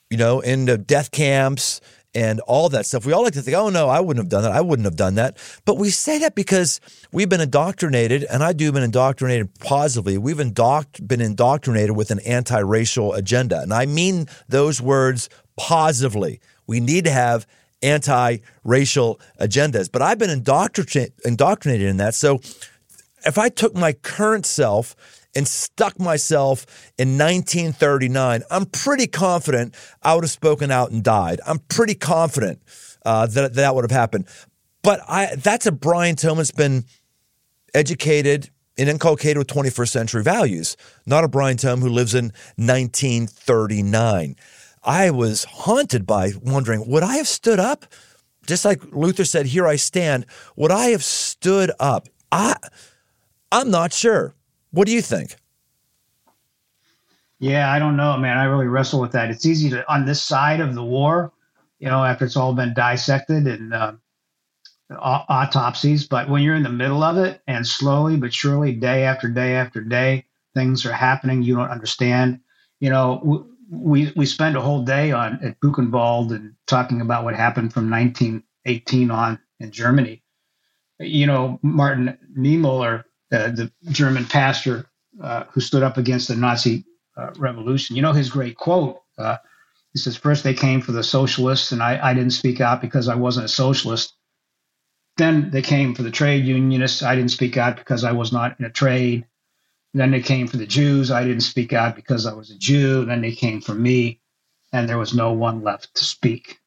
you know, into death camps and all that stuff. We all like to think, oh no, I wouldn't have done that. I wouldn't have done that. But we say that because we've been indoctrinated, and I do been indoctrinated positively. We've indoct- been indoctrinated with an anti racial agenda. And I mean those words positively. We need to have anti racial agendas. But I've been indoctrinated, indoctrinated in that. So if I took my current self and stuck myself in 1939, I'm pretty confident I would have spoken out and died. I'm pretty confident uh, that that would have happened. But I, that's a Brian Tome that's been educated and inculcated with 21st century values, not a Brian Tome who lives in 1939. I was haunted by wondering would I have stood up? Just like Luther said, Here I stand. Would I have stood up? I, I'm not sure. What do you think? Yeah, I don't know, man. I really wrestle with that. It's easy to on this side of the war, you know, after it's all been dissected and uh, autopsies. But when you're in the middle of it, and slowly but surely, day after day after day, things are happening you don't understand. You know, we we spend a whole day on at Buchenwald and talking about what happened from 1918 on in Germany. You know, Martin Niemöller uh, the German pastor uh, who stood up against the Nazi uh, revolution. You know his great quote. Uh, he says, First they came for the socialists, and I, I didn't speak out because I wasn't a socialist. Then they came for the trade unionists. I didn't speak out because I was not in a trade. Then they came for the Jews. I didn't speak out because I was a Jew. Then they came for me, and there was no one left to speak.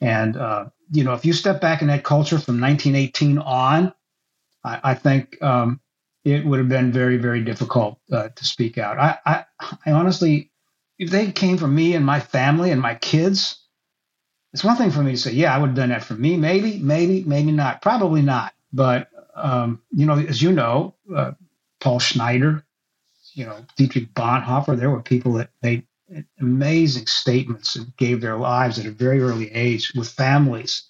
And, uh, you know, if you step back in that culture from 1918 on, I, I think um, it would have been very, very difficult uh, to speak out. I, I, I honestly, if they came from me and my family and my kids, it's one thing for me to say, yeah, I would have done that for me. Maybe, maybe, maybe not. Probably not. But um, you know, as you know, uh, Paul Schneider, you know, Dietrich Bonhoeffer, there were people that made amazing statements and gave their lives at a very early age with families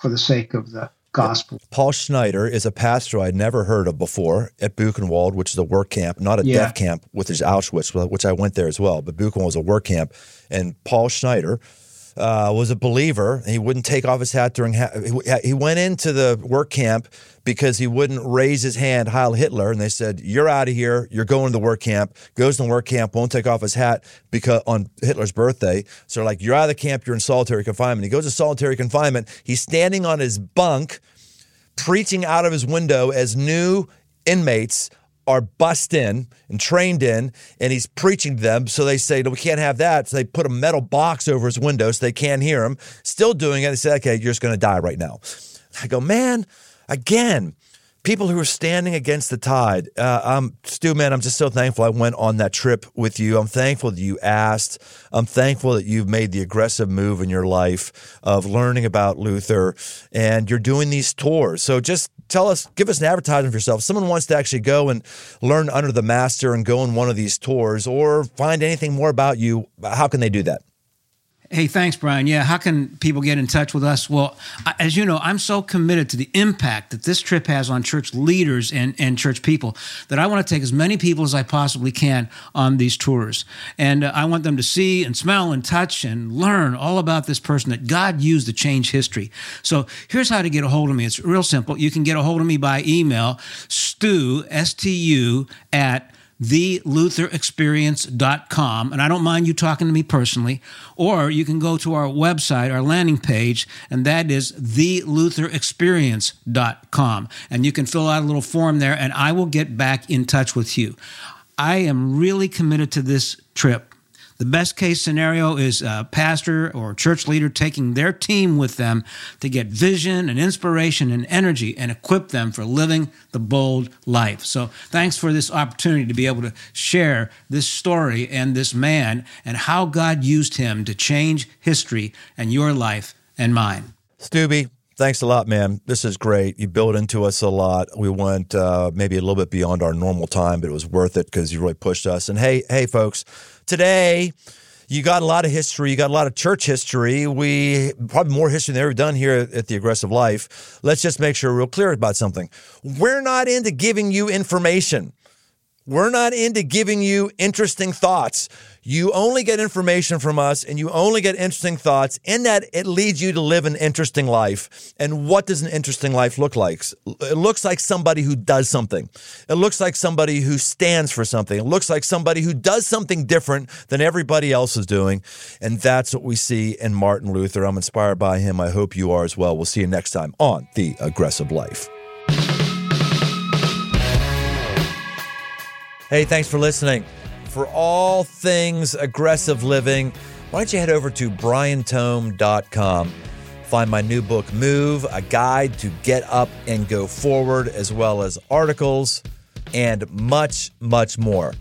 for the sake of the gospel. Paul Schneider is a pastor I'd never heard of before at Buchenwald, which is a work camp, not a Yeah. death camp, which is Auschwitz, which I went there as well. But Buchenwald was a work camp. And Paul Schneider uh, was a believer. He wouldn't take off his hat during, ha- he- went into the work camp because he wouldn't raise his hand, Heil Hitler. And they said, You're out of here. You're going to the work camp. Goes to the work camp, won't take off his hat because on Hitler's birthday. So they're like, You're out of the camp. You're in solitary confinement. He goes to solitary confinement. He's standing on his bunk preaching out of his window as new inmates are bussed in and trained in, and he's preaching to them. So they say, No, we can't have that. So they put a metal box over his window so they can't hear him. Still doing it. They say, Okay, you're just going to die right now. I go, Man, again, people who are standing against the tide. Uh, um, Stu, man, I'm just so thankful I went on that trip with you. I'm thankful that you asked. I'm thankful that you've made the aggressive move in your life of learning about Luther and you're doing these tours. So just tell us, give us an advertisement for yourself. If someone wants to actually go and learn under the master and go on one of these tours or find anything more about you, how can they do that? Hey, thanks, Brian. Yeah, how can people get in touch with us? Well, as you know, I'm so committed to the impact that this trip has on church leaders and, and church people that I want to take as many people as I possibly can on these tours. And uh, I want them to see and smell and touch and learn all about this person that God used to change history. So here's how to get a hold of me. It's real simple. You can get a hold of me by email, stu, S-T-U, at thelutherexperience.com. And I don't mind you talking to me personally. Or you can go to our website, our landing page, and that is thelutherexperience.com. And you can fill out a little form there, and I will get back in touch with you. I am really committed to this trip. The best case scenario is a pastor or church leader taking their team with them to get vision and inspiration and energy and equip them for living the bold life. So, thanks for this opportunity to be able to share this story and this man and how God used him to change history and your life and mine. Stubby, thanks a lot, man. This is great. You built into us a lot. We went uh, maybe a little bit beyond our normal time, but it was worth it because you really pushed us. And hey, hey, folks, today you got a lot of history. You got a lot of church history. We probably more history than ever done here at the Aggressive Life. Let's just make sure we're real clear about something. We're not into giving you information. We're not into giving you interesting thoughts. You only get information from us and you only get interesting thoughts. In that, it leads you to live an interesting life. And what does an interesting life look like? It looks like somebody who does something. It looks like somebody who stands for something. It looks like somebody who does something different than everybody else is doing. And that's what we see in Martin Luther. I'm inspired by him. I hope you are as well. We'll see you next time on The Aggressive Life. Hey, thanks for listening. For all things aggressive living, why don't you head over to briantome.com? Find my new book, Move, a guide to get up and go forward, as well as articles and much, much more.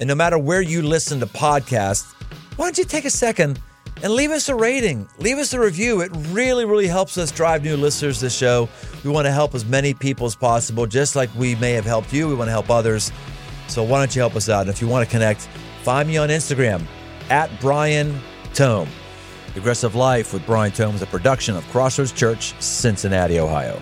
And no matter where you listen to podcasts, why don't you take a second and leave us a rating, leave us a review. It really, really helps us drive new listeners to the show. We want to help as many people as possible, just like we may have helped you. We want to help others. So why don't you help us out? And if you want to connect, find me on Instagram at Brian Tome. Aggressive Life with Brian Tome is a production of Crossroads Church, Cincinnati, Ohio.